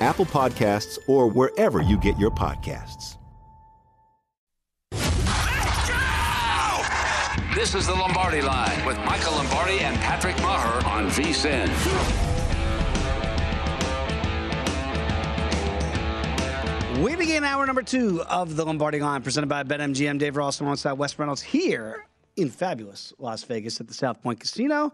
Apple Podcasts, or wherever you get your podcasts. This is the Lombardi Line with Michael Lombardi and Patrick Meagher on VSIN. We begin hour number two of the Lombardi Line, presented by BetMGM. Dave Ross alongside Wes Reynolds here in fabulous Las Vegas at the South Point Casino.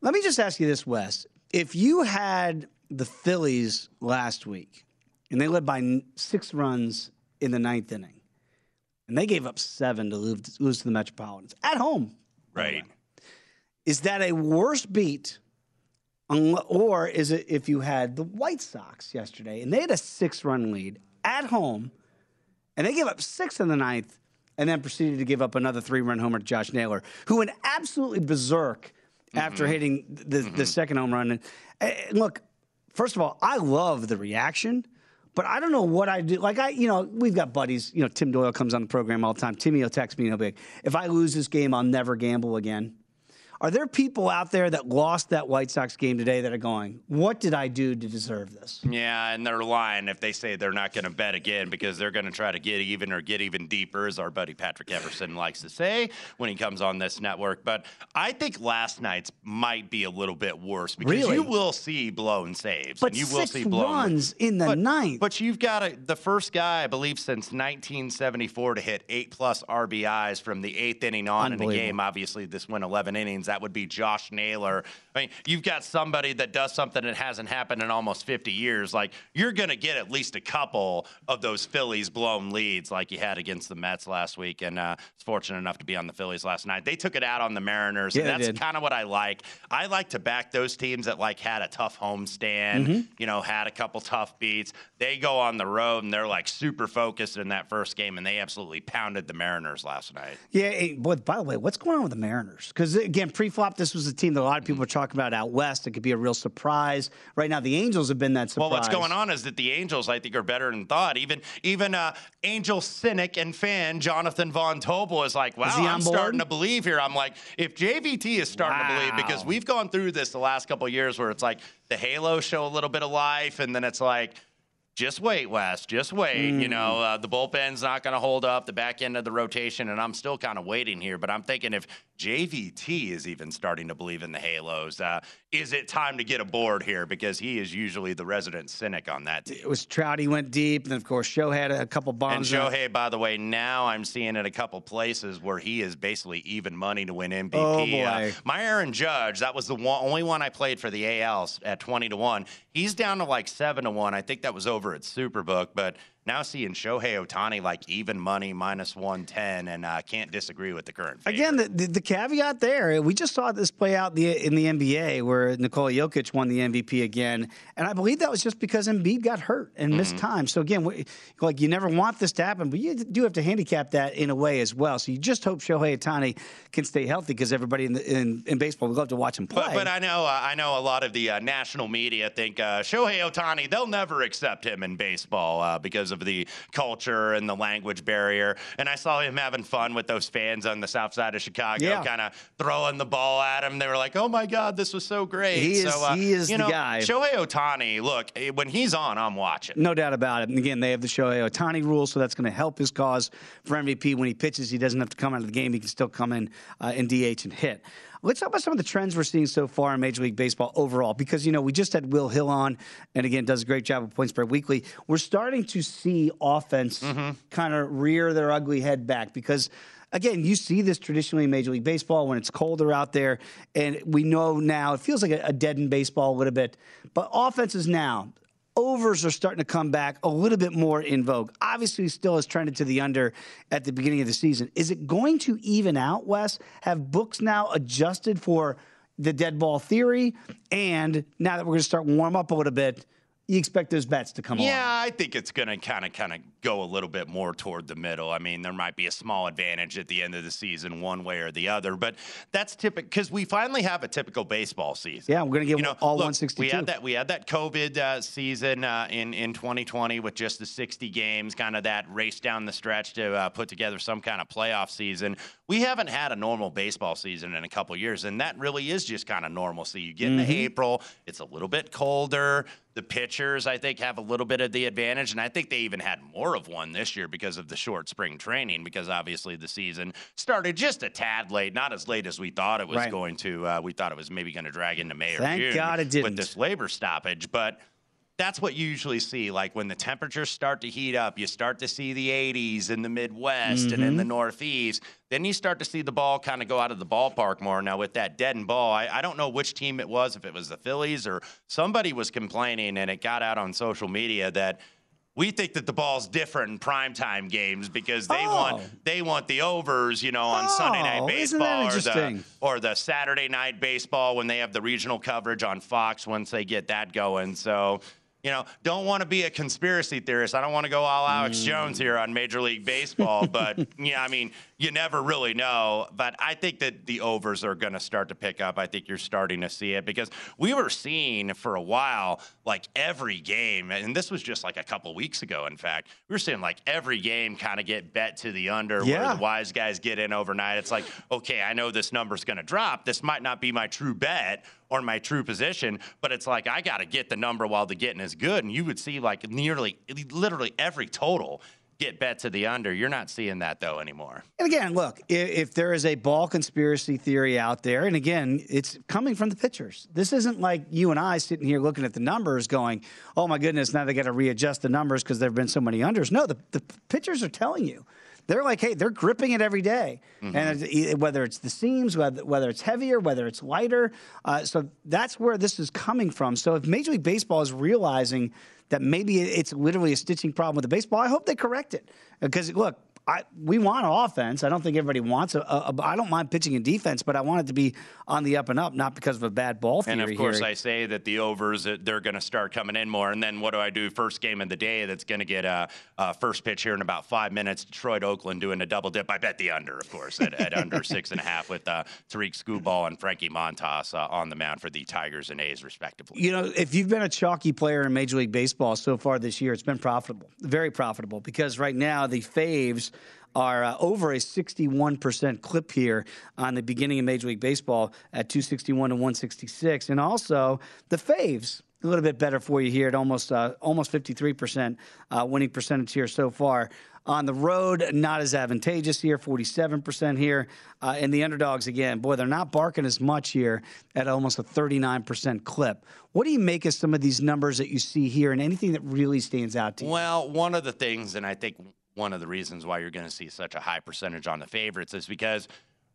Let me just ask you this, Wes. If you had the Phillies last week and they led by six runs in the ninth inning, and they gave up seven to lose, lose to the Metropolitans at home, Right. is that a worse beat? Or is it if you had the White Sox yesterday and they had a six run lead at home and they gave up six in the ninth and then proceeded to give up another three run homer to Josh Naylor, who went absolutely berserk after mm-hmm. hitting the, the mm-hmm. second home run. And, and look, first of all, I love the reaction. But I don't know what I do. Like I, you know, we've got buddies. You know, Tim Doyle comes on the program all the time. Timmy will text me and he'll be like, "If I lose this game, I'll never gamble again." Are there people out there that lost that White Sox game today that are going, "What did I do to deserve this?" Yeah, and they're lying if they say they're not going to bet again because they're going to try to get even or get even deeper, as our buddy Patrick Everson likes to say when he comes on this network. But I think last night's might be a little bit worse because Really? you will see blown saves. But and you will see blown runs in the but, ninth. But you've got a, the first guy, I believe, since 1974 to hit eight plus RBIs from the eighth inning on in a game. Obviously, this went 11 innings. That would be Josh Naylor. I mean, you've got somebody that does something that hasn't happened in almost 50 years. Like, you're going to get at least a couple of those Phillies blown leads like you had against the Mets last week. And uh, was fortunate enough to be on the Phillies last night. They took it out on the Mariners. Yeah, and that's kind of what I like. I like to back those teams that like had a tough homestand, Mm-hmm. you know, had a couple tough beats. They go on the road and they're like super focused in that first game, and they absolutely pounded the Mariners last night. Yeah, hey, boy, by the way, what's going on with the Mariners? Because again, pre-flop, this was a team that a lot of people were talking about out west. It could be a real surprise. Right now, the Angels have been that surprise. Well, what's going on is that the Angels, I think, are better than thought. Even even uh, Angel cynic and fan Jonathan Von Tobel is like, wow, Is I'm board? starting to believe here. I'm like, if JVT is starting to believe, because we've gone through this the last couple of years where it's like the Halo show a little bit of life, and then it's like. Just wait, Wes. Just wait. You know, uh, the bullpen's not going to hold up the back end of the rotation, and I'm still kind of waiting here. But I'm thinking if JVT is even starting to believe in the Halos, uh, is it time to get aboard here? Because he is usually the resident cynic on that team. It was Trout. He went deep, and then of course Shohei had a couple bombs. And. Shohei, by the way, now I'm seeing in a couple places where he is basically even money to win MVP. Oh, Uh, boy. my Aaron Judge, that was the one, only one I played for the ALs at 20 to 1. He's down to like 7 to 1. I think that was over at Superbook, but now seeing Shohei Ohtani like even money minus 110, and uh, can't disagree with the current. favorite. Again, the, the, the caveat there, we just saw this play out the, in the NBA where Nikola Jokic won the MVP again. And I believe that was just because Embiid got hurt and missed Mm-hmm. time. So, again, we, like you never want this to happen, but you do have to handicap that in a way as well. So, you just hope Shohei Ohtani can stay healthy because everybody in, the, in, in baseball would love to watch him play. But, but I know uh, I know a lot of the uh, national media think uh, Shohei Ohtani they'll never accept him in baseball uh, because of the culture and the language barrier. And I saw him having fun with those fans on the south side of Chicago, Yeah. kind of throwing the ball at him. They were like, "Oh my God, this was so great!" He is- so, uh, he is you the guy. Shohei Ohtani, look, eh, when he's on, I'm watching. No doubt about it. And again, they have the Shohei Ohtani rule, so that's going to help his cause for MVP. When he pitches, he doesn't have to come out of the game. He can still come in uh, in DH and hit. Let's talk about some of the trends we're seeing so far in Major League Baseball overall, because you know we just had Will Hill on, and again does a great job of Points Spread Weekly. We're starting to see offense mm-hmm. kind of rear their ugly head back because again, you see this traditionally in Major League Baseball when it's colder out there, and we know now it feels like a, a deadened baseball a little bit. But offenses now, overs are starting to come back a little bit more in vogue. Obviously, still has trended to the under at the beginning of the season. Is it going to even out, Wes? Have books now adjusted for the dead ball theory? And now that we're going to start warm up a little bit, you expect those bets to come Yeah, along? I think it's going to kind of kind of go a little bit more toward the middle. I mean, there might be a small advantage at the end of the season, one way or the other, but that's typical because we finally have a typical baseball season. Yeah, we're going to get You know, all look, 162. We had that. We had that COVID uh, season uh, in in 2020 with just the 60 games, kind of that race down the stretch to uh, put together some kind of playoff season. We haven't had a normal baseball season in a couple years, and that really is just kind of normalcy. You get into Mm-hmm. April, it's a little bit colder. The pitchers, I think, have a little bit of the advantage, and I think they even had more of one this year because of the short spring training. Because obviously the season started just a tad late, not as late as we thought it was Right. going to. Uh, we thought it was maybe going to drag into May or Thank June God it didn't. with this labor stoppage, but that's what you usually see. Like when the temperatures start to heat up, you start to see the 80s in the Midwest and in the Northeast. Then you start to see the ball kind of go out of the ballpark more. Now, with that dead deadened ball, I, I don't know which team it was, if it was the Phillies or somebody was complaining, and it got out on social media that. We think that the ball's different in primetime games because they Oh. want they want the overs, you know, on Sunday night Oh, baseball or the or the Saturday night baseball when they have the regional coverage on Fox once they get that going. So, you know, don't want to be a conspiracy theorist. I don't want to go all Alex Mm. Jones here on Major League Baseball, but yeah, I mean, you never really know. But I think that the overs are going to start to pick up. I think you're starting to see it because we were seeing for a while, like every game, and this was just like a couple weeks ago, in fact, we were seeing like every game kind of get bet to the under Yeah. where the wise guys get in overnight. It's like, okay, I know this number's going to drop. This might not be my true bet or my true position, but it's like I got to get the number while the getting is good. And you would see like nearly, literally every total get bet to the under. You're not seeing that though anymore. And again, look, if, if there is a ball conspiracy theory out there, and again, it's coming from the pitchers. This isn't like you and I sitting here looking at the numbers going, oh my goodness, now they got to readjust the numbers because there have been so many unders. No, the, the pitchers are telling you. They're like, hey, they're gripping it every day. and it's, whether it's the seams, whether, whether it's heavier, whether it's lighter, uh, so that's where this is coming from. So if Major League Baseball is realizing that maybe it's literally a stitching problem with the baseball, I hope they correct it. Because look, I, we want offense. I don't think everybody wants a, a, a. I don't mind pitching and defense, but I want it to be on the up and up, not because of a bad ball theory. And of course, here. I say that the overs uh, they're going to start coming in more. And then what do I do? First game of the day that's going to get a, a first pitch here in about five minutes. Detroit, Oakland doing a double dip. I bet the under, of course, at, at under six and a half with uh, Tarik Skubal and Frankie Montas uh, on the mound for the Tigers and A's respectively. You know, if you've been a chalky player in Major League Baseball so far this year, it's been profitable, very profitable, because right now the faves are uh, over a 61% clip here on the beginning of Major League Baseball at 261 to 166. And also, the faves a little bit better for you here at almost uh, almost 53% uh, winning percentage here so far. On the road, not as advantageous here, 47% here. Uh, and the underdogs, again, boy, they're not barking as much here at almost a 39% clip. What do you make of some of these numbers that you see here and anything that really stands out to you? Well, one of the things, and I think one of the reasons why you're going to see such a high percentage on the favorites is because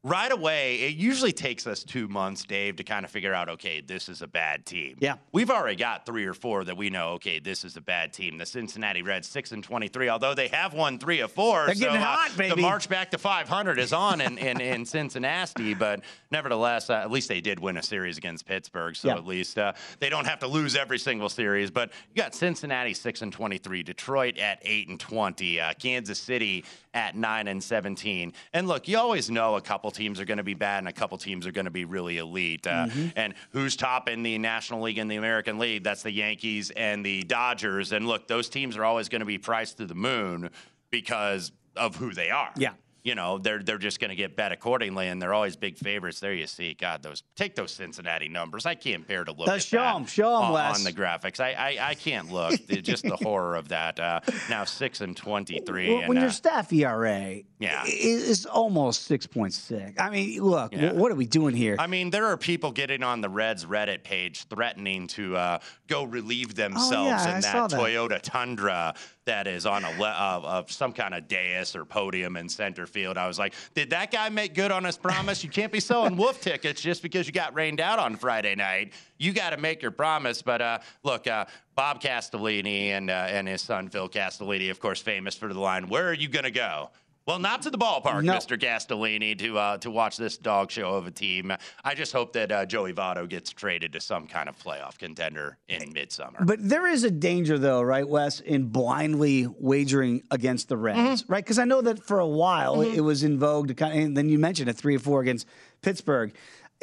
right away, it usually takes us two months, Dave, to kind of figure out, okay, this is a bad team. Yeah. We've already got three or four that we know, okay, this is a bad team. The Cincinnati Reds, 6 and 23, although they have won three of four. They're getting hot, uh, baby. The march back to 500 is on in, in, in Cincinnati, but nevertheless, uh, at least they did win a series against Pittsburgh. So Yeah. at least uh, they don't have to lose every single series. But you got Cincinnati 6 and 23, Detroit at 8 and 20, uh, Kansas City at 9 and 17. And look, you always know a couple teams are going to be bad and a couple teams are going to be really elite. Uh, And who's top in the National League and the American League? That's the Yankees and the Dodgers. And look, those teams are always going to be priced to the moon because of who they are. Yeah. You know, they're they're just going to get bet accordingly, and they're always big favorites. There you see, God, those take those Cincinnati numbers. I can't bear to look Uh, at show that 'em, show 'em, on, on the graphics. I I, I can't look. Just the horror of that. Uh, now six and twenty three. When your staff ERA Yeah. is almost 6.6. I mean, look, Yeah. wh- what are we doing here? I mean, there are people getting on the Reds Reddit page threatening to uh, go relieve themselves I in saw that that. Toyota Tundra that is on a le- of, of some kind of dais or podium in center field. I was like, did that guy make good on his promise? You can't be selling wolf tickets just because you got rained out on Friday night. You got to make your promise. But uh, look, uh, Bob Castellini and uh, and his son Phil Castellini, of course, famous for the line, "Where are you going to go?" Well, not to the ballpark, No. Mr. Castellini, to uh, to watch this dog show of a team. I just hope that uh, Joey Votto gets traded to some kind of playoff contender in midsummer. But there is a danger, though, right, Wes, in blindly wagering against the Reds, Mm-hmm. right? Because I know that for a while it was in vogue to kind of, and then you mentioned it three or four against Pittsburgh.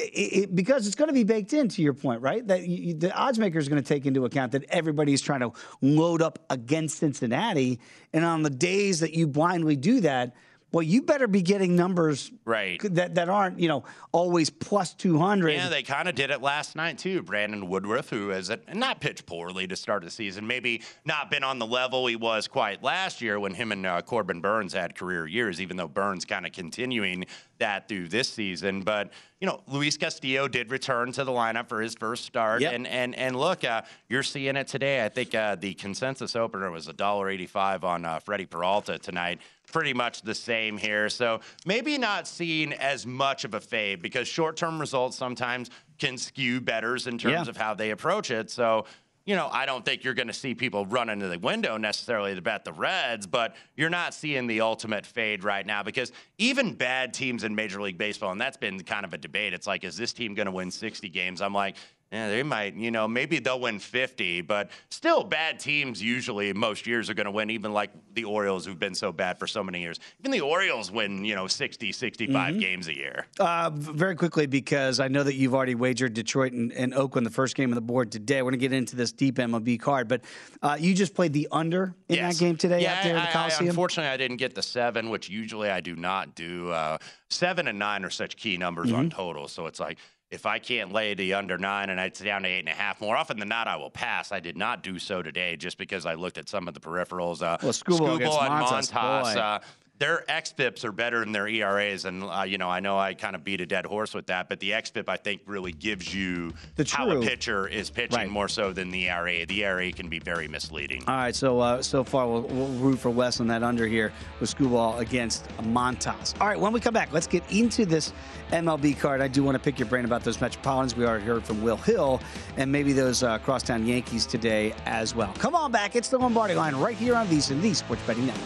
It, because it's going to be baked in, to your point, right? That you, the odds maker is going to take into account that everybody's trying to load up against Cincinnati, and on the days that you blindly do that, well, you better be getting numbers Right. that, that aren't, you know, always plus two hundred. Yeah, they kind of did it last night too. Brandon Woodruff, who has uh, not pitched poorly to start the season, maybe not been on the level he was quite last year when him and uh, Corbin Burnes had career years. Even though Burnes kind of continuing that through this season, but you know, Luis Castillo did return to the lineup for his first start, Yep. and and and look, uh, you're seeing it today. I think uh, the consensus opener was $1.85 on uh, Freddie Peralta tonight. Pretty much the same here. So maybe not seeing as much of a fade because short term results sometimes can skew betters in terms Yeah. of how they approach it. So, you know, I don't think you're going to see people run into the window necessarily to bet the Reds, but you're not seeing the ultimate fade right now because even bad teams in Major League Baseball, and that's been kind of a debate. It's like, is this team going to win 60 games? I'm like, yeah, they might, you know, maybe they'll win 50, but still bad teams usually most years are going to win, even like the Orioles who've been so bad for so many years. Even the Orioles win, you know, 60, 65 games a year. Uh, very quickly, because I know that you've already wagered Detroit and, and Oakland the first game of the board today. We're going to get into this deep MLB card, but uh, you just played the under in Yes. that game today yeah, out there in I- the I- Coliseum. unfortunately, I didn't get the seven, which usually I do not do. Uh, seven and nine are such key numbers Mm-hmm. on total. So it's like if I can't lay the under nine and it's down to eight and a half, more often than not, I will pass. I did not do so today just because I looked at some of the peripherals. Uh, Well, Skubal against and Montas, Montas, uh, their xFIPs are better than their ERAs, and uh, you know I know I kind of beat a dead horse with that, but the xFIP I think really gives you The how a pitcher is pitching Right. more so than the ERA. The ERA can be very misleading. All right, so uh, so far we'll, we'll root for Wes on that under here with Screwball against Montas. All right, when we come back, let's get into this MLB card. I do want to pick your brain about those Metropolitans. We already heard from Will Hill and maybe those uh, crosstown Yankees today as well. Come on back, it's the Lombardi line right here on VSiN, the Sports Betting Network.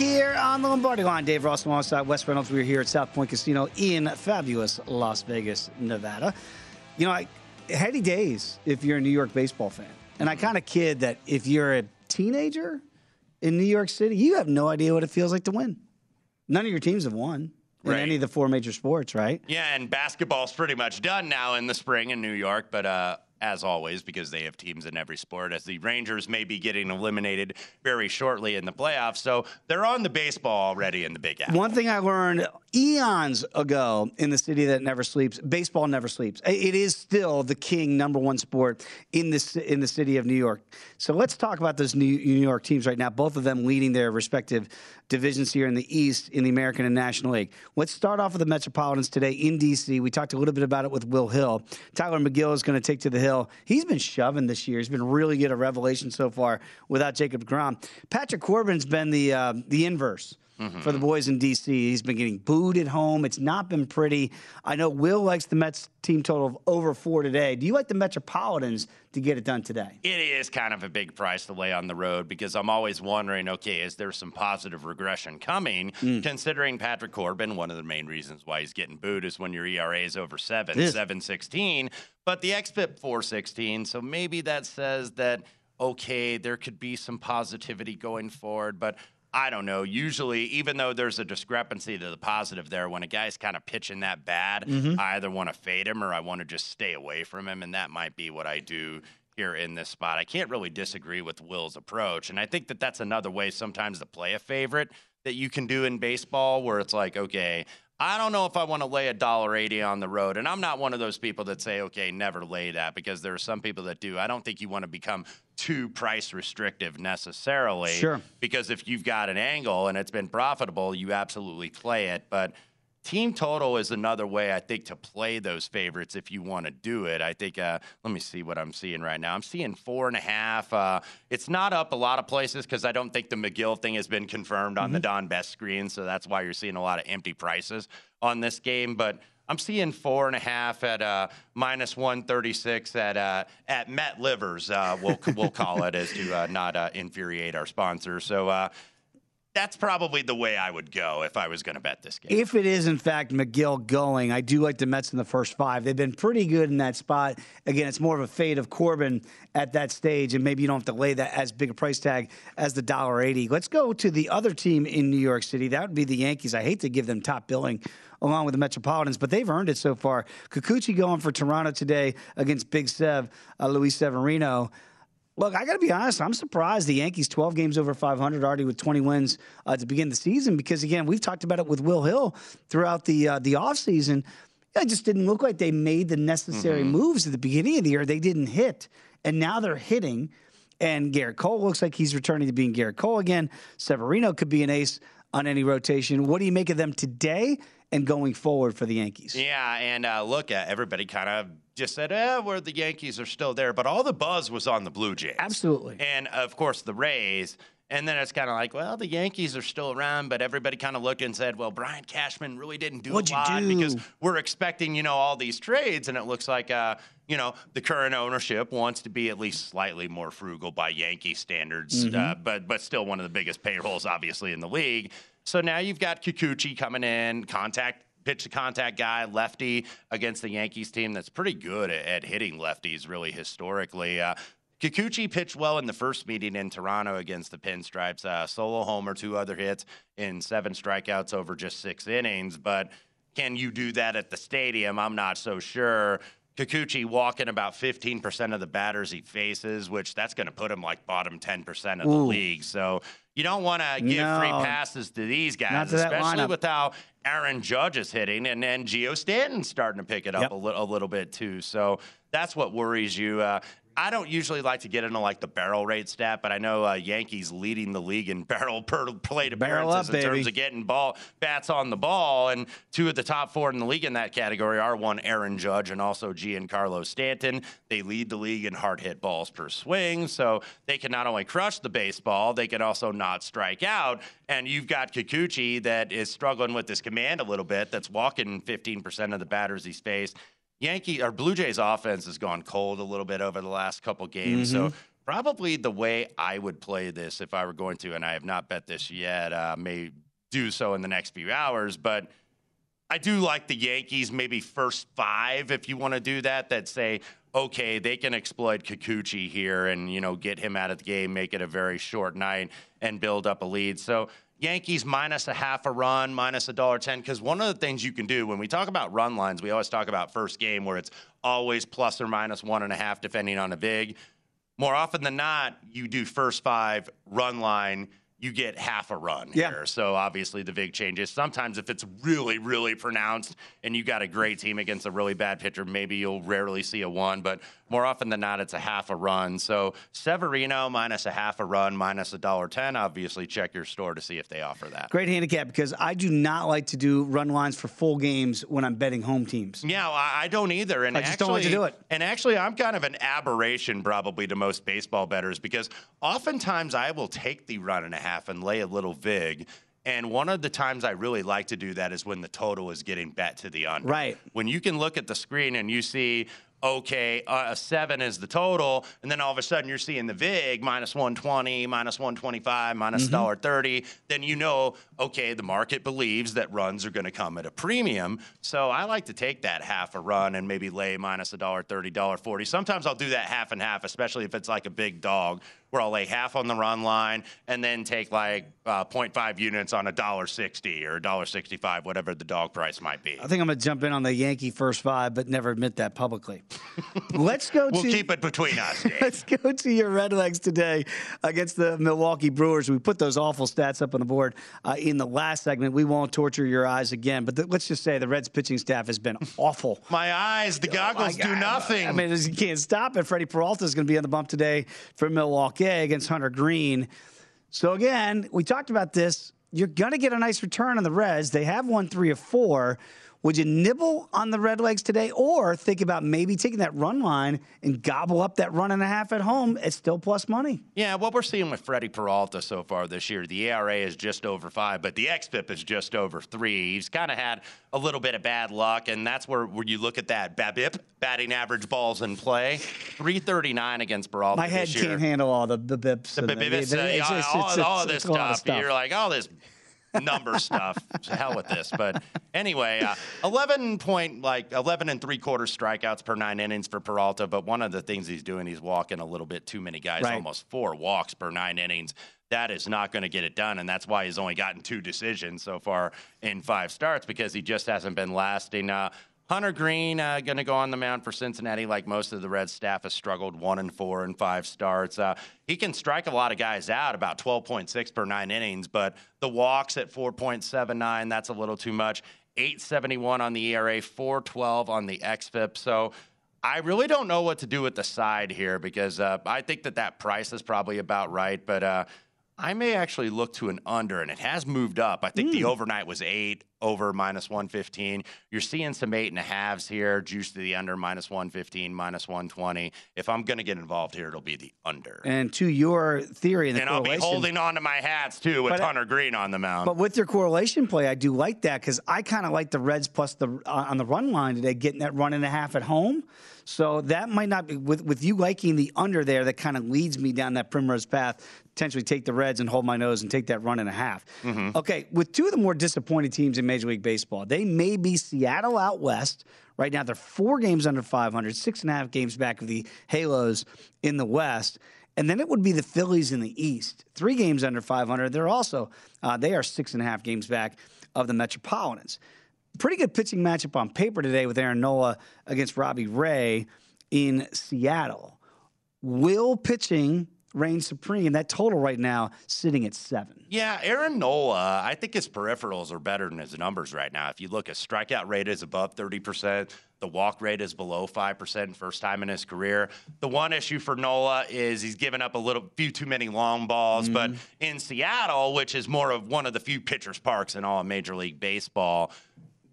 Here on the Lombardi line, Dave Ross alongside Wes Reynolds. We're here at South Point Casino in fabulous Las Vegas, Nevada. You know, I, heady days if you're a New York baseball fan. And I kind of kid that if you're a teenager in New York City, you have no idea what it feels like to win. None of your teams have won in Right. any of the four major sports, right? Yeah, and basketball's pretty much done now in the spring in New York, but uh, as always, because they have teams in every sport, as the Rangers may be getting eliminated very shortly in the playoffs. So they're on the baseball already in the Big Apple. One thing I learned eons ago in the city that never sleeps, baseball never sleeps. It is still the king number one sport in this in the city of New York. So let's talk about those New New York teams right now. Both of them leading their respective divisions here in the East in the American and National League. Let's start off with the Metropolitans today in DC. We talked a little bit about it with Will Hill. Tylor Megill is going to take to the hill. He's been shoving this year. He's been really good at revelation so far without Jacob deGrom. Patrick Corbin's been the uh, the inverse for the mm-hmm. boys in DC. He's been getting booed at home. It's not been pretty. I know Will likes the Mets team total of over four today. Do you like the Metropolitans to get it done today? It is kind of a big price to lay on the road because I'm always wondering okay, is there some positive regression coming? Mm. Considering Patrick Corbin, one of the main reasons why he's getting booed is when your ERA is over seven, It is. 716, but the XFIP 416. So maybe that says that, okay, there could be some positivity going forward, but I don't know. Usually, even though there's a discrepancy to the positive there, when a guy's kind of pitching that bad, Mhm. I either want to fade him or I want to just stay away from him. And that might be what I do here in this spot. I can't really disagree with Will's approach. And I think that that's another way sometimes to play a favorite that you can do in baseball where it's like, okay, I don't know if I want to lay a dollar eighty on the road, and I'm not one of those people that say, "Okay, never lay that," because there are some people that do. I don't think you want to become too price restrictive necessarily. Sure. Because if you've got an angle and it's been profitable, you absolutely play it. But team total is another way I think to play those favorites if you want to do it. I think. Uh, let me see what I'm seeing right now. I'm seeing four and a half. Uh, it's not up a lot of places because I don't think the Megill thing has been confirmed on the Don Best screen, so that's why you're seeing a lot of empty prices on this game. But I'm seeing four and a half at uh, minus 136 at uh, at BetRivers. Uh, we'll we'll call it as to uh, not uh, infuriate our sponsor. So uh, that's probably the way I would go if I was going to bet this game. If it is in fact Megill going, I do like the Mets in the first five. They've been pretty good in that spot. Again, it's more of a fade of Corbin at that stage, and maybe you don't have to lay that as big a price tag as the dollar eighty. Let's go to the other team in New York City. That would be the Yankees. I hate to give them top billing along with the Metropolitans, but they've earned it so far. Kikuchi going for Toronto today against Big Sev, uh, Luis Severino. Look, I got to be honest. I'm surprised the Yankees 12 games over 500 already with 20 wins uh, to begin the season because again, we've talked about it with Will Hill throughout the uh, the offseason. It just didn't look like they made the necessary Mm-hmm. moves at the beginning of the year. They didn't hit, and now they're hitting. And Gerrit Cole looks like he's returning to being Gerrit Cole again. Severino could be an ace on any rotation. What do you make of them today and going forward for the Yankees? Yeah, and uh, look, uh, everybody kind of just said, "Eh, where the Yankees are still there," but all the buzz was on the Blue Jays, Absolutely. and of course the Rays. And then it's kind of like, well, the Yankees are still around, but everybody kind of looked and said, well, Brian Cashman really didn't do What'd a lot do? because we're expecting, you know, all these trades, and it looks like, uh, you know, the current ownership wants to be at least slightly more frugal by Yankee standards, Mm-hmm. uh, but but still one of the biggest payrolls, obviously, in the league. So now you've got Kikuchi coming in, contact pitch to contact guy, lefty against the Yankees team that's pretty good at, at hitting lefties, really historically. Uh, Kikuchi pitched well in the first meeting in Toronto against the Pinstripes. Uh, solo homer, two other hits, in seven strikeouts over just six innings. But can you do that at the stadium? I'm not so sure. Kikuchi walking about 15% of the batters he faces, which that's going to put him like bottom 10% of the league. So you don't want to give free passes to these guys, to especially with how Aaron Judge is hitting, and then Geo Stanton's starting to pick it up Yep. a, li- a little bit too. So that's what worries you. Uh, I don't usually like to get into like the barrel rate stat, but I know uh, Yankees leading the league in barrel per plate Barrel appearances up, in terms of getting ball bats on the ball, and two of the top four in the league in that category are one Aaron Judge and also Giancarlo Stanton. They lead the league in hard hit balls per swing, so they can not only crush the baseball, they can also not strike out. And you've got Kikuchi that is struggling with his command a little bit. That's walking 15% of the batters he's faced. Yankee or Blue Jays offense has gone cold a little bit over the last couple games. So probably the way I would play this if I were going to, and I have not bet this yet, uh, may do so in the next few hours, but I do like the Yankees, maybe first five if you want to do that, that say, okay, they can exploit Kikuchi here and, you know, get him out of the game, make it a very short night and build up a lead. So Yankees minus a half a run, minus a dollar ten. Because one of the things you can do when we talk about run lines, we always talk about first game where it's always plus or minus one and a half, depending on a big. More often than not, you do first five run line, you get half a run Yeah. here. So obviously the big changes. Sometimes if it's really, really pronounced and you got a great team against a really bad pitcher, maybe you'll rarely see a one, but more often than not, it's a half a run. So Severino minus a half a run, minus a dollar ten. Obviously, check your store to see if they offer that. Great handicap because I do not like to do run lines for full games when I'm betting home teams. Yeah, I don't either. And I just actually, don't like to do it. And actually, I'm kind of an aberration probably to most baseball bettors because oftentimes I will take the run and a half and lay a little vig. And one of the times I really like to do that is when the total is getting bet to the under. Right. When you can look at the screen and you see, okay, uh, a seven is the total, and then all of a sudden you're seeing the VIG minus 120, minus 125, minus Mm-hmm. $1.30, then you know, okay, the market believes that runs are going to come at a premium. So I like to take that half a run and maybe lay minus $1.30, $1.40. Sometimes I'll do that half and half, especially if it's like a big dog, where I'll lay half on the run line and then take like uh, 0.5 units on a $1.60 or $1.65, whatever the dog price might be. I think I'm going to jump in on the Yankee first five, but never admit that publicly. Let's go We'll to keep it between us. Let's go to your Red Legs today against the Milwaukee Brewers. We put those awful stats up on the board uh, in the last segment. We won't torture your eyes again, but th- let's just say the Reds pitching staff has been awful. My eyes, the goggles do nothing. I mean, you can't stop it. Freddie Peralta is going to be on the bump today for Milwaukee against Hunter Greene. So again, we talked about this you're going to get a nice return on the Reds. They have won three or four. Would you nibble on the Red Legs today or think about maybe taking that run line and gobble up that run and a half at home? It's still plus money. Yeah, what we're seeing with Freddie Peralta so far this year, the ERA is just over five, but the XFIP is just over three. He's kind of had a little bit of bad luck, and that's where, where you look at that BABIP, batting average balls in play, 339 against Peralta My head can't handle all the, the bips. The it's- uh, all, it's- all- it's- all it's this a lot of stuff. You're like, all this number stuff. To hell with this. But anyway, uh, 11 point, like 11 and three quarter strikeouts per nine innings for Peralta. But one of the things he's doing, he's walking a little bit too many guys, Right. almost four walks per nine innings. That is not going to get it done. And that's why he's only gotten two decisions so far in five starts because he just hasn't been lasting. Uh, Hunter Greene uh, going to go on the mound for Cincinnati, like most of the Reds staff has struggled one and four and five starts. Uh, he can strike a lot of guys out, about 12.6 per nine innings, but the walks at 4.79, that's a little too much. 871 on the ERA, 412 on the XFIP. So I really don't know what to do with the side here because uh, I think that that price is probably about right, but uh, I may actually look to an under, and it has moved up. I think the overnight was eight over minus 115. You're seeing some eight and a halves here, juice to the under minus 115, minus 120. If I'm going to get involved here, it'll be the under. And to your theory and the And I'll be holding on to my hats too with But, Hunter Greene on the mound. But with your correlation play, I do like that because I kind of like the Reds plus the uh, on the run line today, getting that run and a half at home. So that might not be with with you liking the under there. That kind of leads me down that primrose path. Potentially take the Reds and hold my nose and take that run and a half. Mm-hmm. Okay, with two of the more disappointed teams in Major League Baseball, they may be Seattle out west. Right now, they're four games under 500, six and a half games back of the Halos in the West. And then it would be the Phillies in the East, three games under 500. They're also uh, they are six and a half games back of the Metropolitans. Pretty good pitching matchup on paper today with Aaron Nola against Robbie Ray in Seattle. Will pitching reign supreme? That total right now sitting at seven. Yeah, Aaron Nola, I think his peripherals are better than his numbers right now. If you look, his strikeout rate is above 30%. The walk rate is below 5%, first time in his career. The one issue for Nola is he's given up a little few too many long balls. But in Seattle, which is more of one of the few pitchers' parks in all of Major League Baseball,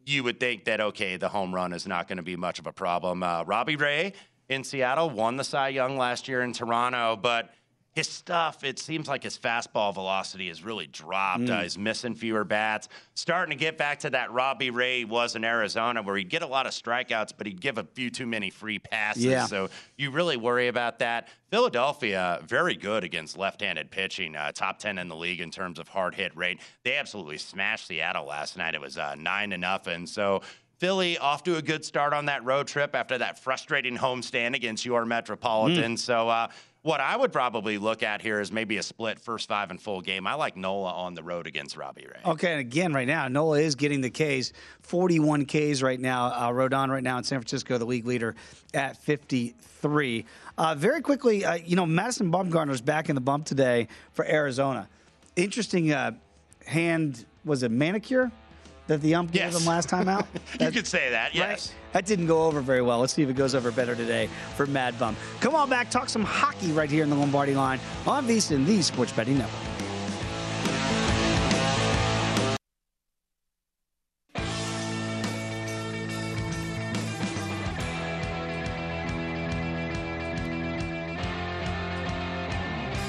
you would think that, okay, the home run is not going to be much of a problem. Uh, Robbie Ray in Seattle won the Cy Young last year in Toronto, but his stuff, it seems like his fastball velocity has really dropped. Mm. Uh, he's missing fewer bats. Starting to get back to that Robbie Ray was in Arizona, where he'd get a lot of strikeouts, but he'd give a few too many free passes. Yeah. So you really worry about that. Philadelphia, very good against left handed pitching, uh, top 10 in the league in terms of hard hit rate. They absolutely smashed Seattle last night. It was uh, 9 to nothing. So Philly off to a good start on that road trip after that frustrating homestand against your Metropolitans. So, uh, what I would probably look at here is maybe a split first five and full game. I like Nola on the road against Robbie Ray. Okay, and again, right now, Nola is getting the Ks, 41 Ks right now. Uh, Rodon right now in San Francisco, the league leader at 53. Uh, very quickly, uh, you know, Madison Bumgarner's back in the bump today for Arizona. Interesting uh, hand, was it manicure that the ump Yes. gave him last time out? you could say that, yes. That didn't go over very well. Let's see if it goes over better today for Mad Bum. Come on back, talk some hockey right here in the Lombardi line on VSiN, the Sports Betting Network.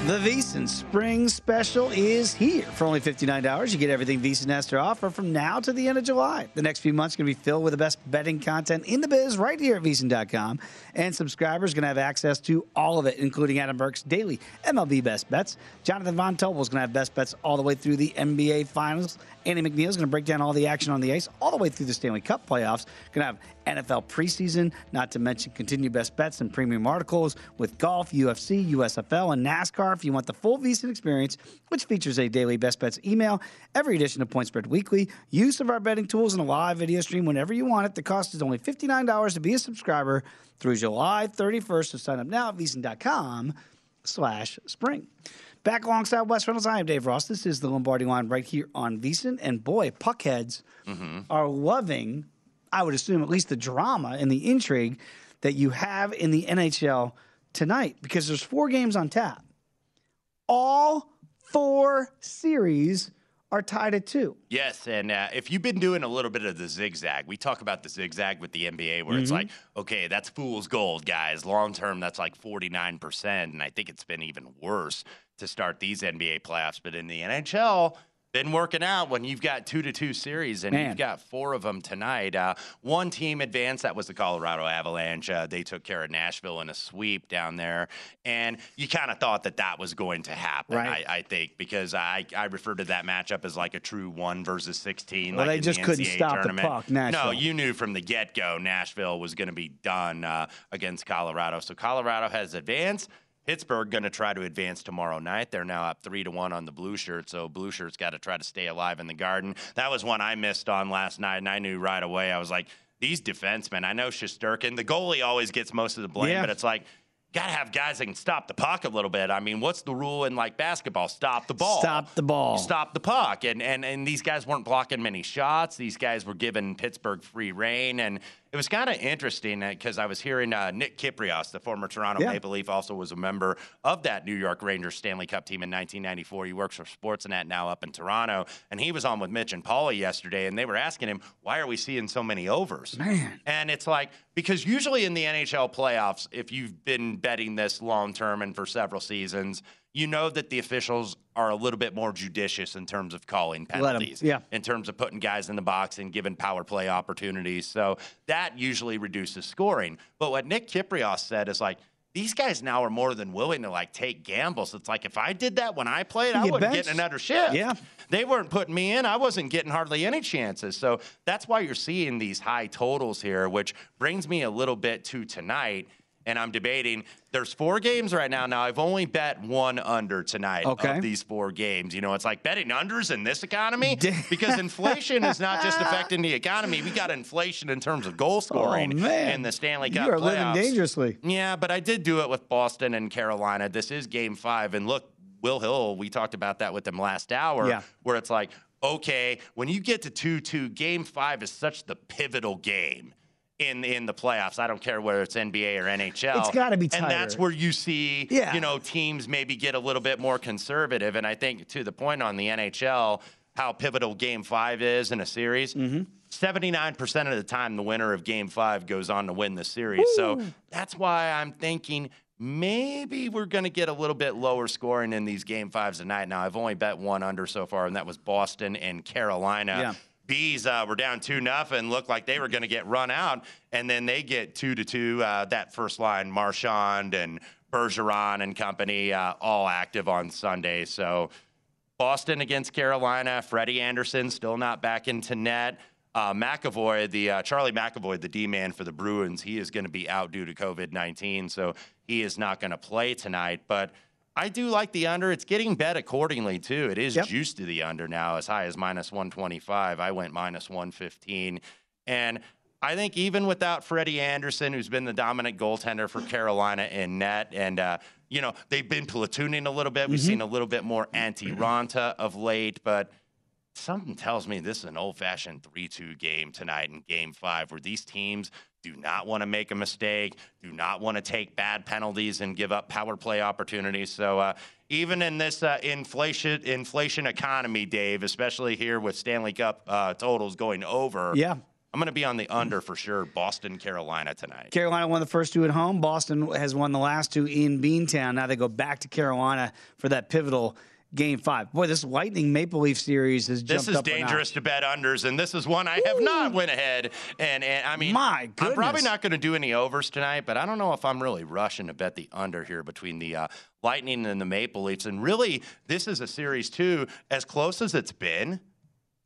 The VSiN Spring Special is here. For only $59, you get everything VSiN has to offer from now to the end of July. The next few months are going to be filled with the best betting content in the biz right here at VSiN.com. And subscribers are going to have access to all of it, including Adam Burke's daily MLB best bets. Jonathan Von Tobel is going to have best bets all the way through the NBA Finals. Andy McNeil is going to break down all the action on the ice all the way through the Stanley Cup playoffs. Going to have NFL preseason, not to mention continued best bets and premium articles with golf, UFC, USFL, and NASCAR. If you want the full VSiN experience, which features a daily best bets email, every edition of Point Spread Weekly, use of our betting tools, and a live video stream whenever you want it. The cost is only $59 to be a subscriber through July 31st. So sign up now at VSiN.com slash spring. Back alongside Wes Reynolds, I am Dave Ross. This is the Lombardi line right here on VSiN. And boy, puckheads are loving, I would assume, at least the drama and the intrigue that you have in the NHL tonight because there's four games on tap. All four series are tied at two. Yes, and uh, if you've been doing a little bit of the zigzag, we talk about the zigzag with the NBA where it's Mhm. like, okay, that's fool's gold, guys. Long term, that's like 49%. And I think it's been even worse to start these NBA playoffs. But in the NHL, been working out when you've got two to two series and Man. you've got four of them tonight. Uh, one team advanced, that was the Colorado Avalanche. Uh, they took care of Nashville in a sweep down there. And you kind of thought that that was going to happen, Right. I, I think, because I, I referred to that matchup as like a true one versus 16. Well, like they just the couldn't NCAA stop the tournament. puck, No, you knew from the get go Nashville was going to be done uh, against Colorado. So Colorado has advanced. Pittsburgh going to try to advance tomorrow night. They're now up three to one on the blue shirt, so blue shirts got to try to stay alive in the garden. That was one I missed on last night, and I knew right away. I was like, these defensemen. I know Shesterkin, the goalie always gets most of the blame, Yeah. but it's like. Got to have guys that can stop the puck a little bit. I mean, what's the rule in like basketball? Stop the ball. Stop the ball. Stop the puck. And, and and these guys weren't blocking many shots. These guys were giving Pittsburgh free reign. And it was kind of interesting because I was hearing uh, Nick Kypreos, the former Toronto Yeah. Maple Leaf, also was a member of that New York Rangers Stanley Cup team in 1994. He works for Sportsnet now up in Toronto. And he was on with Mitch and Paula yesterday, and they were asking him, why are we seeing so many overs? Man. And it's like, because usually in the NHL playoffs, if you've been betting this long term and for several seasons, you know that the officials are a little bit more judicious in terms of calling penalties, yeah. in terms of putting guys in the box and giving power play opportunities. So that usually reduces scoring. But what Nick Kypreos said is like, these guys now are more than willing to like take gambles. It's like if I did that when I played, I get wouldn't benched. get another shift. Yeah. They weren't putting me in. I wasn't getting hardly any chances. So that's why you're seeing these high totals here, which brings me a little bit to tonight. And I'm debating. There's four games right now. Now I've only bet one under tonight Okay. of these four games. You know, it's like betting unders in this economy because inflation is not just affecting the economy. We got inflation in terms of goal oh, scoring Oh, in the Stanley Cup You are playoffs. living dangerously. Yeah, but I did do it with Boston and Carolina. This is game five. And look, Will Hill, we talked about that with him last hour, Yeah. where it's like, okay, when you get to 2 2, game five is such the pivotal game. In, in the playoffs, I don't care whether it's NBA or NHL. It's gotta be and that's where you see, Yeah. you know, teams maybe get a little bit more conservative. And I think to the point on the NHL, how pivotal Game Five is in a series. Mm-hmm. 79% of the time, the winner of Game Five goes on to win the series. So that's why I'm thinking maybe we're going to get a little bit lower scoring in these Game Fives tonight. Now I've only bet one under so far, and that was Boston and Carolina. Yeah. Bees uh, were down two nothing, looked like they were going to get run out, and then they get two to two. Uh, that first line, Marchand and Bergeron and company, uh, all active on Sunday. So Boston against Carolina. Freddie Andersen still not back into net. Uh, McAvoy, the uh, Charlie McAvoy, the D man for the Bruins, he is going to be out due to COVID nineteen, so he is not going to play tonight. But I do like the under. It's getting bet accordingly too. It is Yep. juiced to the under now, as high as minus one twenty five. I went minus one fifteen, and I think even without Freddie Andersen, who's been the dominant goaltender for Carolina in net, and uh, you know they've been platooning a little bit. We've seen a little bit more Antti Raanta of late, but something tells me this is an old-fashioned three-two game tonight in Game Five, where these teams do not want to make a mistake, do not want to take bad penalties and give up power play opportunities. So. Uh, even in this uh, inflation inflation economy, Dave, especially here with Stanley Cup uh, totals going over, Yeah. I'm going to be on the under for sure. Boston, Carolina tonight. Carolina won the first two at home. Boston has won the last two in Beantown. Now they go back to Carolina for that pivotal game five. Boy, this Lightning Maple Leaf series has jumped This is dangerous to bet unders, and this is one I have not went ahead. And, and I mean, My goodness. I'm probably not going to do any overs tonight, but I don't know if I'm really rushing to bet the under here between the uh, Lightning and the Maple Leafs. And really, this is a series too, as close as it's been.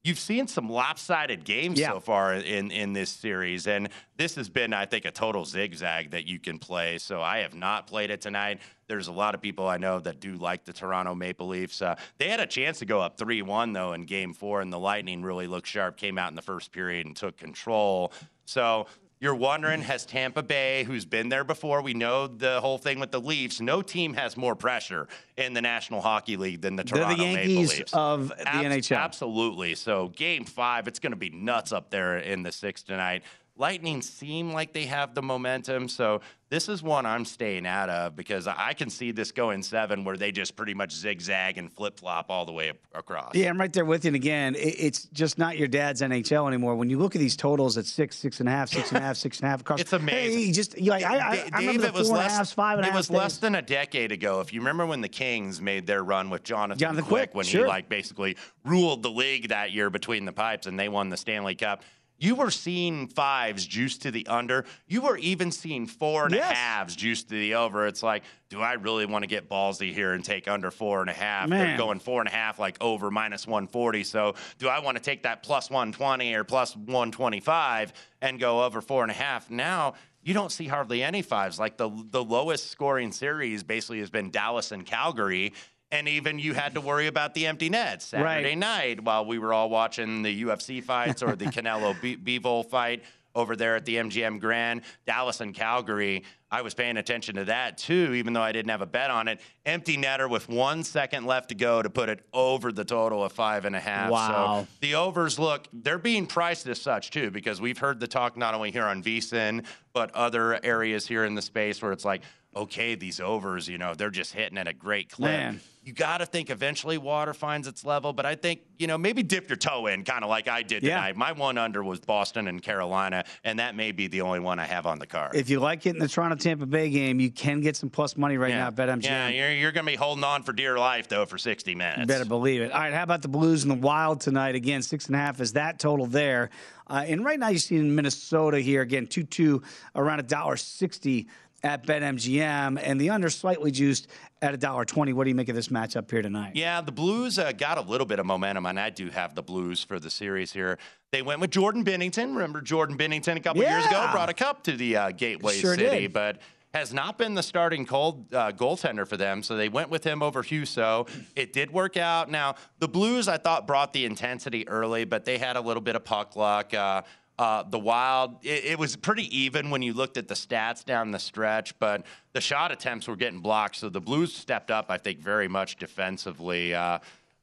You've seen some lopsided games Yeah. so far in in this series, and this has been, I think, a total zigzag that you can play. So I have not played it tonight. There's a lot of people I know that do like the Toronto Maple Leafs. Uh, they had a chance to go up three one though in Game Four, and the Lightning really looked sharp. Came out in the first period and took control. So. You're wondering, has Tampa Bay, who's been there before, we know the whole thing with the Leafs, no team has more pressure in the National Hockey League than the They're the Toronto Yankees Leafs. of the Abs- NHL. Absolutely. So game five, it's going to be nuts up there in the six tonight. Lightning seem like they have the momentum. So this is one I'm staying out of because I can see this going seven where they just pretty much zigzag and flip flop all the way across. Yeah, I'm right there with you. And again, it's just not your dad's NHL anymore. When you look at these totals at six, six and a half, six and a half, six and a half across, it's amazing. Hey, just like, I, I, I remember the was four less, and a half, five and a it was days. less than a decade ago. If you remember when the Kings made their run with Jonathan, Jonathan Quick, Quick, when sure. he like basically ruled the league that year between the pipes and they won the Stanley Cup. You were seeing fives juiced to the under. You were even seeing four and a Yes. halves juiced to the over. It's like, do I really want to get ballsy here and take under four and a half? They're going four and a half, like over minus 140. So do I want to take that plus 120 or plus 125 and go over four and a half? Now, you don't see hardly any fives. Like the the lowest scoring series basically has been Dallas and Calgary. And even you had to worry about the empty nets Saturday Right. night while we were all watching the UFC fights or the Canelo B- Bivol fight over there at the MGM Grand. Dallas and Calgary, I was paying attention to that too, even though I didn't have a bet on it. Empty netter with one second left to go to put it over the total of five and a half. Wow. So the overs look, they're being priced as such too, because we've heard the talk not only here on VSIN, but other areas here in the space where it's like, okay, these overs, you know, they're just hitting at a great clip. Man. You got to think eventually water finds its level, but I think, you know, maybe dip your toe in, kind of like I did Yeah. tonight. My one under was Boston and Carolina, and that may be the only one I have on the card. If you like getting the Toronto Tampa Bay game, you can get some plus money right now at BetMGM. Yeah, you're, you're going to be holding on for dear life, though, for 60 minutes. You better believe it. All right, how about the Blues and the Wild tonight? Again, six and a half is that total there. Uh, and right now you see seeing Minnesota here again, two two around a dollar sixty at BetMGM, and the under slightly juiced at a dollar twenty. What do you make of this matchup here tonight? Yeah, the Blues uh, got a little bit of momentum, and I do have the Blues for the series here. They went with Jordan Binnington. Remember Jordan Binnington a couple years ago brought a cup to the uh, Gateway Sure City, did. but has not been the starting cold uh, goaltender for them. So they went with him over Husso. It did work out. Now the Blues, I thought, brought the intensity early, but they had a little bit of puck luck. Uh, uh, the Wild, it, it was pretty even when you looked at the stats down the stretch, but the shot attempts were getting blocked. So the Blues stepped up, I think, very much defensively. Uh,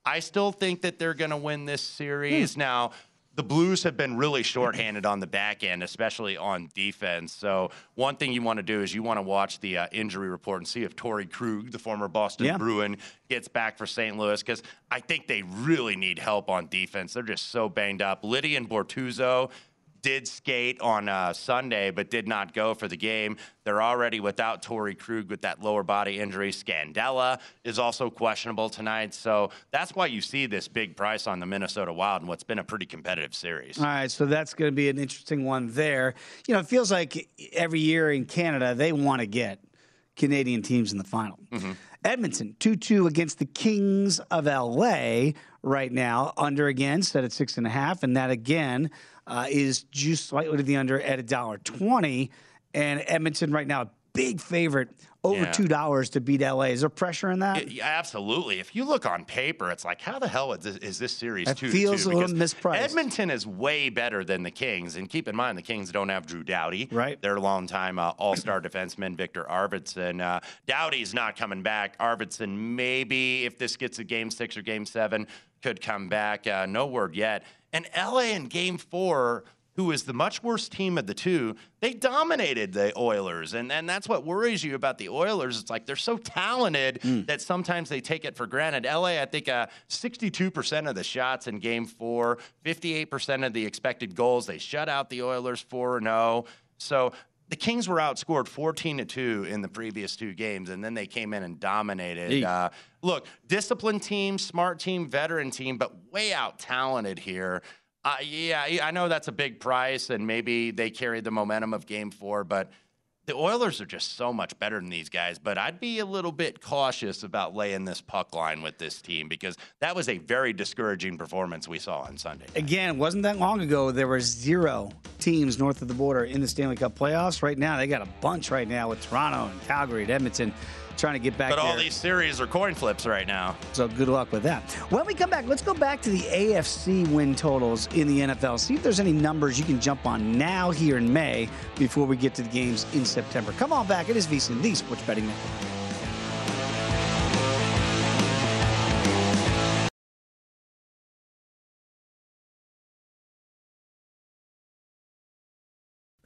I still think that they're going to win this series. Now, the Blues have been really shorthanded on the back end, especially on defense. So, one thing you want to do is you want to watch the uh, injury report and see if Torey Krug, the former Boston Yeah. Bruin, gets back for St. Louis because I think they really need help on defense. They're just so banged up. Lydian Bortuzzo did skate on uh, Sunday, but did not go for the game. They're already without Torey Krug with that lower body injury. Scandella is also questionable tonight. So that's why you see this big price on the Minnesota Wild and what's been a pretty competitive series. All right, so that's going to be an interesting one there. You know, it feels like every year in Canada they want to get Canadian teams in the final. Edmonton two two against the Kings of LA right now, under again set at six and a half, and that again uh, is juiced slightly to the under at a dollar twenty. And Edmonton right now a big favorite over Yeah. two dollars to beat LA. Is there pressure in that? Yeah, absolutely. If you look on paper, it's like, how the hell is this, is this series It two feels two? a little mispriced. Edmonton is way better than the Kings, and keep in mind the Kings don't have Drew Doughty, Right. Their longtime uh, All-Star defenseman Viktor Arvidsson. Uh, Doughty's not coming back. Arvidsson maybe if this gets a Game Six or Game Seven could come back. Uh, no word yet. And LA in Game Four who is the much worse team of the two, they dominated the Oilers. And, and that's what worries you about the Oilers. It's like they're so talented that sometimes they take it for granted. LA, I think uh, 62% of the shots in game four, 58% of the expected goals. They shut out the Oilers 4 0. So the Kings were outscored 14 to 2 in the previous two games, and then they came in and dominated. Uh, look, disciplined team, smart team, veteran team, but way out talented here. Uh, yeah, I I know that's a big price, and maybe they carried the momentum of game four, but the Oilers are just so much better than these guys. But I'd be a little bit cautious about laying this puck line with this team because that was a very discouraging performance we saw on Sunday. Again, wasn't that long ago there were zero teams north of the border in the Stanley Cup playoffs. Right now, they got a bunch right now with Toronto and Calgary and Edmonton trying to get back But all these series are coin flips right now. So good luck with that. When we come back, let's go back to the AFC win totals in the NFL. See if there's any numbers you can jump on now here in May before we get to the games in September. Come on back. It is VSiN, the Sports Betting Network.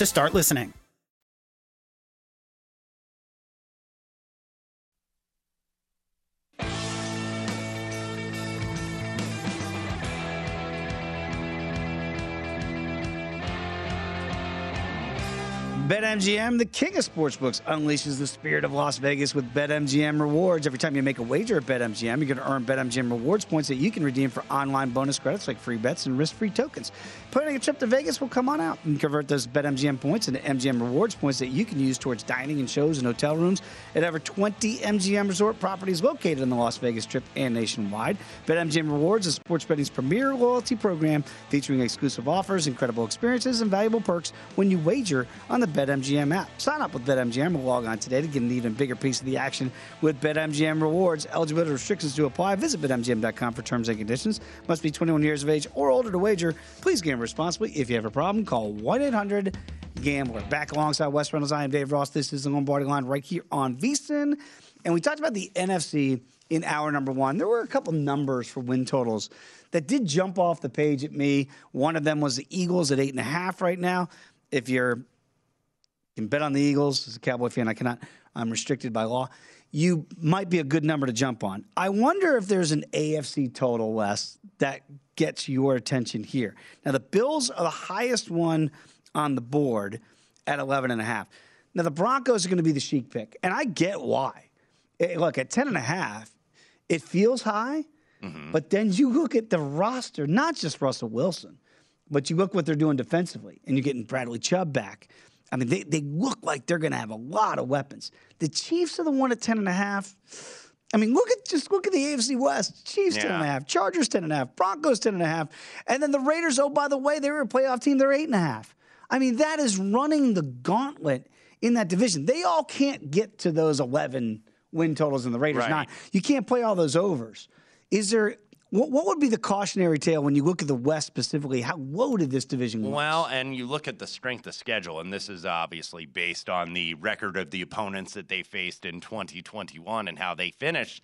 to start listening. BetMGM, the king of sportsbooks, unleashes the spirit of Las Vegas with BetMGM rewards. Every time you make a wager at BetMGM, you're going to earn BetMGM rewards points that you can redeem for online bonus credits like free bets and risk-free tokens. Planning a trip to Vegas will come on out and convert those BetMGM points into MGM rewards points that you can use towards dining and shows and hotel rooms at over 20 MGM resort properties located in the Las Vegas Strip and nationwide. BetMGM Rewards is sports betting's premier loyalty program featuring exclusive offers, incredible experiences, and valuable perks when you wager on the BetMGM app. Sign up with BetMGM or log on today to get an even bigger piece of the action with BetMGM rewards. Eligibility restrictions do apply. Visit BetMGM.com for terms and conditions. Must be 21 years of age or older to wager. Please gamble responsibly. If you have a problem, call 1 800 Gambler. Back alongside Wes Reynolds, I am Dave Ross. This is the Lombardi line right here on VSIN. And we talked about the NFC in hour number one. There were a couple numbers for win totals that did jump off the page at me. One of them was the Eagles at eight and a half right now. If you're you can bet on the Eagles. As a Cowboy fan, I cannot. I'm restricted by law. You might be a good number to jump on. I wonder if there's an AFC total, less that gets your attention here. Now, the Bills are the highest one on the board at 11 and a half. Now, the Broncos are going to be the chic pick, and I get why. Eh, look, at 10 and a half, it feels high, Mm-hmm. but then you look at the roster, not just Russell Wilson, but you look what they're doing defensively, and you're getting Bradley Chubb back. I mean, they, they look like they're going to have a lot of weapons. The Chiefs are the one at 10 and a half. I mean, look at just look at the AFC West. Chiefs ten and a Yeah. half, Chargers ten and a half, Broncos ten and a half, and then the Raiders. Oh, by the way, they were a playoff team. They're eight and a half. I mean, that is running the gauntlet in that division. They all can't get to those eleven win totals in the Raiders. Right. Not you can't play all those overs. Is there what, what would be the cautionary tale when you look at the West specifically? How loaded this division was? Well, and you look at the strength of schedule, and this is obviously based on the record of the opponents that they faced in 2021 and how they finished.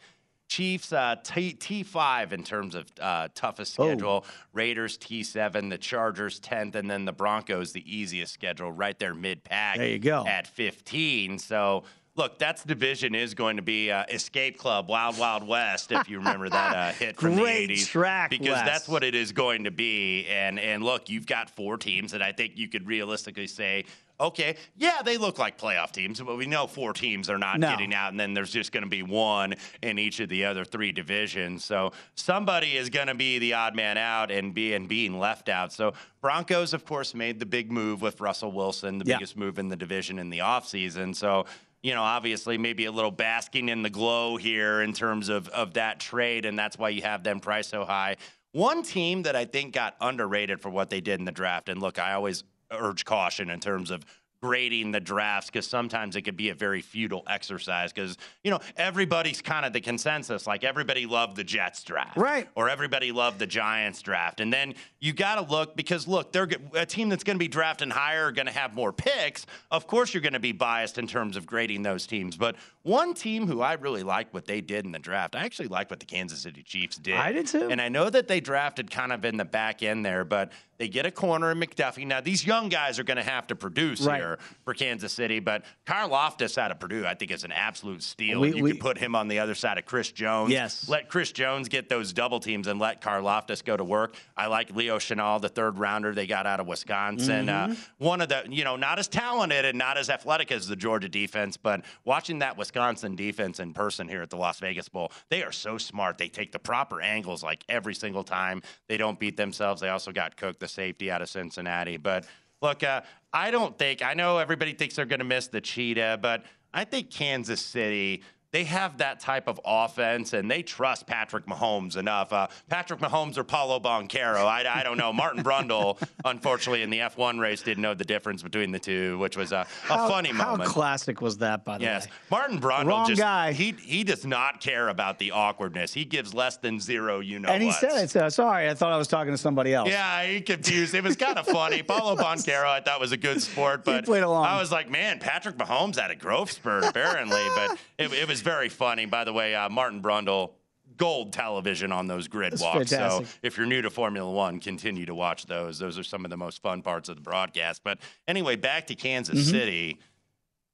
Chiefs uh, T five in terms of uh, toughest Oh. schedule. Raiders T seven, the Chargers tenth, and then the Broncos the easiest schedule right there mid pack. There you go. at fifteen. So look, that's division is going to be uh, Escape Club, Wild Wild West, if you remember that uh, hit from Great the 80s. track, Because Wes. that's what it is going to be. And, and look, you've got four teams that I think you could realistically say, okay, yeah, they look like playoff teams, but we know four teams are not No. getting out, and then there's just going to be one in each of the other three divisions. So somebody is going to be the odd man out and be and being left out. So Broncos, of course, made the big move with Russell Wilson, the Yeah. biggest move in the division in the offseason. So you know, obviously, maybe a little basking in the glow here in terms of, of that trade, and that's why you have them priced so high. One team that I think got underrated for what they did in the draft, and look, I always urge caution in terms of grading the drafts because sometimes it could be a very futile exercise because you know everybody's kind of the consensus like everybody loved the jets draft Right. or everybody loved the giants draft and then you got to look because look they're a team that's going to be drafting higher are going to have more picks of course you're going to be biased in terms of grading those teams but one team who i really like what they did in the draft i actually like what the kansas city chiefs did I did too. and i know that they drafted kind of in the back end there but they get a corner in mcduffie now these young guys are going to have to produce Right. here for Kansas City. But Karlaftis out of Purdue, I think is an absolute steal. We- you we- could put him on the other side of Chris Jones. Yes. Let Chris Jones get those double teams and let Karlaftis go to work. I like Leo Chenal, the third rounder they got out of Wisconsin. Uh, Mhm. one of the, you know, not as talented and not as athletic as the Georgia defense, but watching that Wisconsin defense in person here at the Las Vegas Bowl, they are so smart. They take the proper angles like every single time. They don't beat themselves. They also got Cook, the safety out of Cincinnati. But look, uh, I don't think, I know everybody thinks they're going to miss the cheetah, but I think Kansas City. They have that type of offense, and they trust Patrick Mahomes enough. Uh, Patrick Mahomes or Paolo Banchero, I, I don't know. Martin Brundle, unfortunately, in the F1 race, didn't know the difference between the two, which was a, a How- funny how moment. classic was that, by the way? Yes, way? Martin Brundle Wrong just guy. he he does not care about the awkwardness. He gives less than zero. You know, and he said it. So, sorry, I thought I was talking to somebody else. Yeah, he confused. It was kind of funny. Paolo Banchero, I thought was a good sport, but. I was like, man, Patrick Mahomes had a growth spurt apparently, but it, it was very funny. By the way, uh, Martin Brundle. Gold television on those grid That's walks. fantastic. So if you're new to Formula One, continue to watch those. Those are some of the most fun parts of the broadcast. But anyway, back to Kansas Mm-hmm. City.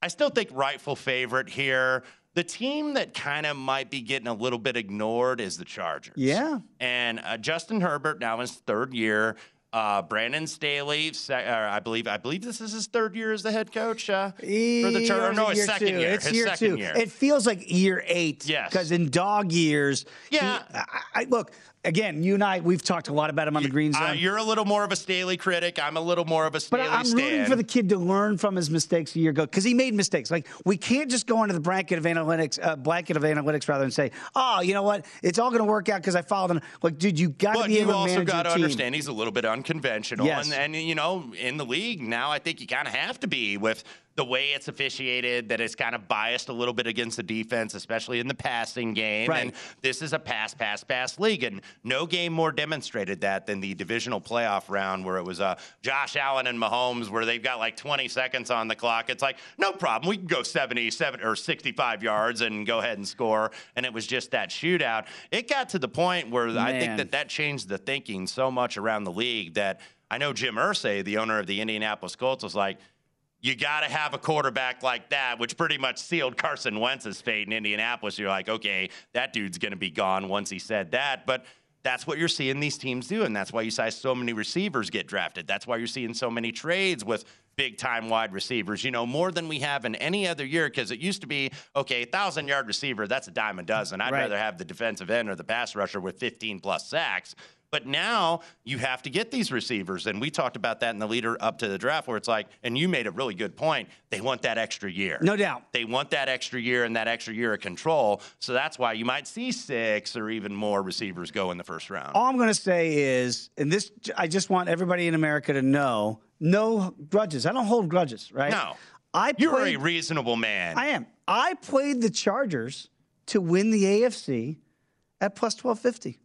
I still think rightful favorite here. The team that kind of might be getting a little bit ignored is the Chargers. Yeah. And uh, Justin Herbert now in his third year. Uh, Brandon Staley, se- uh, I believe, I believe this is his third year as the head coach uh, for the Chargers. No, his year second two. year. It's his year second two. year. It feels like year eight. Yes. Because in dog years, Yeah. he- I, I, look again. You and I, we've talked a lot about him on the green zone. Uh, you're a little more of a Staley critic. I'm a little more of a Staley. but I'm stan. rooting for the kid to learn from his mistakes a year ago because he made mistakes. Like we can't just go into the blanket of analytics, uh, blanket of analytics rather and say, "Oh, you know what? It's all going to work out because I followed him." Like, dude, you got to But be you able to also got to understand he's a little bit unconventional, Yes. and, and you know, in the league now, I think you kind of have to be with the way it's officiated. That it's kind of biased a little bit against the defense, especially in the passing game. Right. And this is a pass, pass, pass league, and no game more demonstrated that than the divisional playoff round where it was uh, Josh Allen and Mahomes, where they've got like 20 seconds on the clock. It's like no problem, we can go 77 or 65 yards and go ahead and score. And it was just that shootout. It got to the point where I think that that changed the thinking so much around the league that I know Jim Irsay, the owner of the Indianapolis Colts, was like, you got to have a quarterback like that, which pretty much sealed Carson Wentz's fate in Indianapolis. You're like, okay, that dude's going to be gone once he said that. But that's what you're seeing these teams do. And that's why you saw so many receivers get drafted. That's why you're seeing so many trades with big time wide receivers, you know, more than we have in any other year. Because it used to be, okay, thousand yard receiver, that's a dime a dozen. I'd Right. rather have the defensive end or the pass rusher with 15 plus sacks. But now you have to get these receivers. And we talked about that in the leader up to the draft, where it's like, and you made a really good point. They want that extra year. No doubt. They want that extra year and that extra year of control. So that's why you might see six or even more receivers go in the first round. All I'm going to say is, and this, I just want everybody in America to know, no grudges. I don't hold grudges, right? No. I You're played, a reasonable man. I am. I played the Chargers to win the AFC at plus 1250.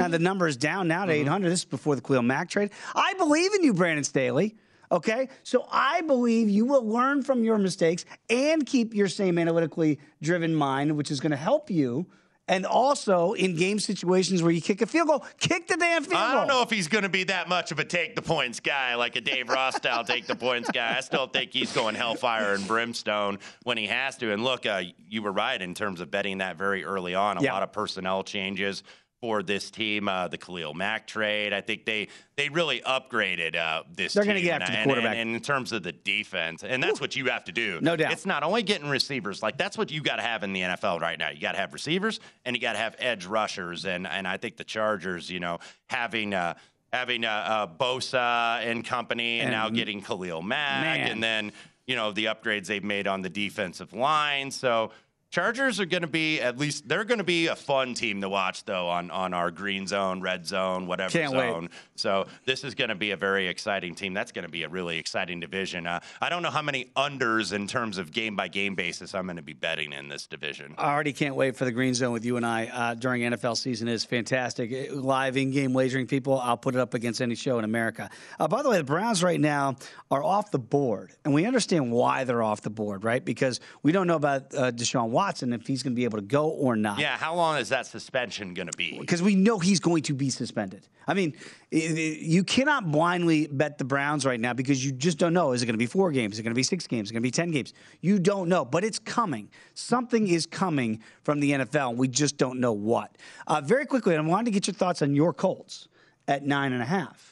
Now, the number is down now to 800. This is before the Khalil Mack trade. I believe in you, Brandon Staley. Okay? So I believe you will learn from your mistakes and keep your same analytically driven mind, which is going to help you And also in game situations where you kick a field goal, kick the damn field goal. I don't know if he's going to be that much of a take the points guy, like a Dave Ross style take the points guy. I still think he's going hellfire and brimstone when he has to. And look, uh, you were right in terms of betting that very early on. A Yeah. lot of personnel changes for this team. Uh, the Khalil Mack trade, I think they they really upgraded uh, this. They're gonna team. get after the And- quarterback. And, and in terms of the defense, and that's what you have to do. No doubt. It's not only getting receivers. Like that's what you got to have in the NFL right now. You got to have receivers and you got to have edge rushers. And and I think the Chargers, you know, having. Uh, Having uh, uh, Bosa and company, and, And- now getting Khalil Mack, Man. and then you know the upgrades they've made on the defensive line. So Chargers are going to be at least they're going to be a fun team to watch though on on our green zone, red zone, whatever Can't wait. zone. So this is going to be a very exciting team. That's going to be a really exciting division. Uh, I don't know how many unders in terms of game by game basis I'm going to be betting in this division. I already can't wait for the green zone with you and I uh, during NFL season. is fantastic. Live in game wagering people, I'll put it up against any show in America. Uh, by the way, the Browns right now are off the board, and we understand why they're off the board, right? Because we don't know about uh, Deshaun Watson if he's going to be able to go or not. Yeah, how long is that suspension going to be? because we know he's going to be suspended. I mean, you cannot blindly bet the Browns right now because you just don't know. Is it going to be four games? Is it going to be six games? Is it going to be 10 games? You don't know, but it's coming. Something is coming from the NFL, and we just don't know what. Uh, very quickly, I wanted to get your thoughts on your Colts at nine and a half.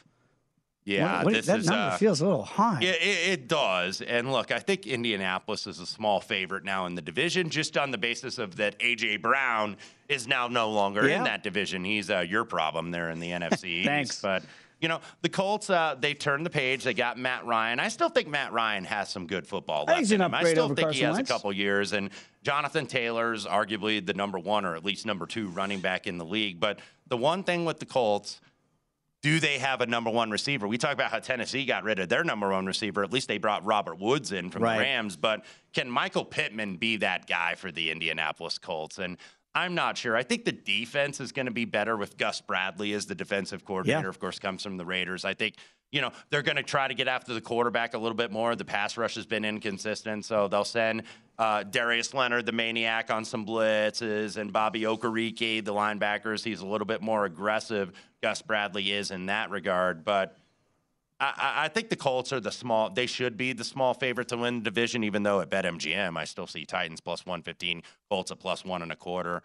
Yeah, What- what- this that is, number uh, feels a little high. Yeah, it, it does. And look, I think Indianapolis is a small favorite now in the division, just on the basis of that AJ Brown is now no longer Yeah. in that division. He's uh, your problem there in the NFC East. Thanks. But you know, the Colts, uh, they turned the page. They got Matt Ryan. I still think Matt Ryan has some good football left he's in him. I still think he has Wentz. a couple years. And Jonathan Taylor's arguably the number one or at least number two running back in the league. But the one thing with the Colts, do they have a number one receiver? We talk about how Tennessee got rid of their number one receiver. At least they brought Robert Woods in from Right. the Rams. But can Michael Pittman be that guy for the Indianapolis Colts? And I'm not sure. I think the defense is going to be better with Gus Bradley as the defensive coordinator. Yeah. Of course, comes from the Raiders. I think you know they're going to try to get after the quarterback a little bit more. The pass rush has been inconsistent, so they'll send uh, Darius Leonard, the maniac, on some blitzes, and Bobby Okereke, the linebackers. He's a little bit more aggressive. Gus Bradley is in that regard, but. I- I, think the Colts are the small. They should be the small favorite to win the division, even though at BetMGM I still see Titans plus one fifteen, Colts at plus one and a quarter.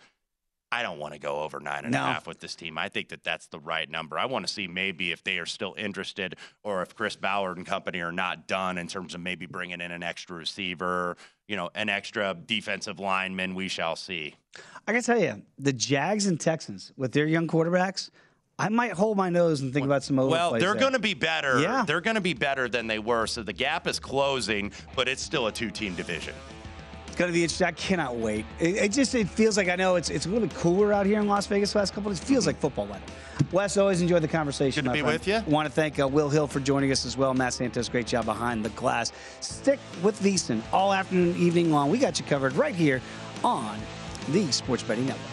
I don't want to go over nine and a half No. with this team. I think that that's the right number. I want to see maybe if they are still interested, or if Chris Ballard and company are not done in terms of maybe bringing in an extra receiver, you know, an extra defensive lineman. We shall see. I can tell you, the Jags and Texans with their young quarterbacks, I might hold my nose and think about some other Well, they're going to be better. Yeah. They're going to be better than they were. So the gap is closing, but it's still a two-team division. It's to be interesting. I cannot wait. It, it just it feels like I know it's it's a little bit cooler out here in Las Vegas the last couple of days. It feels like football weather. Wes, always enjoyed the conversation. Good to be friend. with you. Want to thank uh, Will Hill for joining us as well. Matt Santos, great job behind the glass. Stick with VSiN all afternoon, evening long. We got you covered right here on the Sports Betting Network.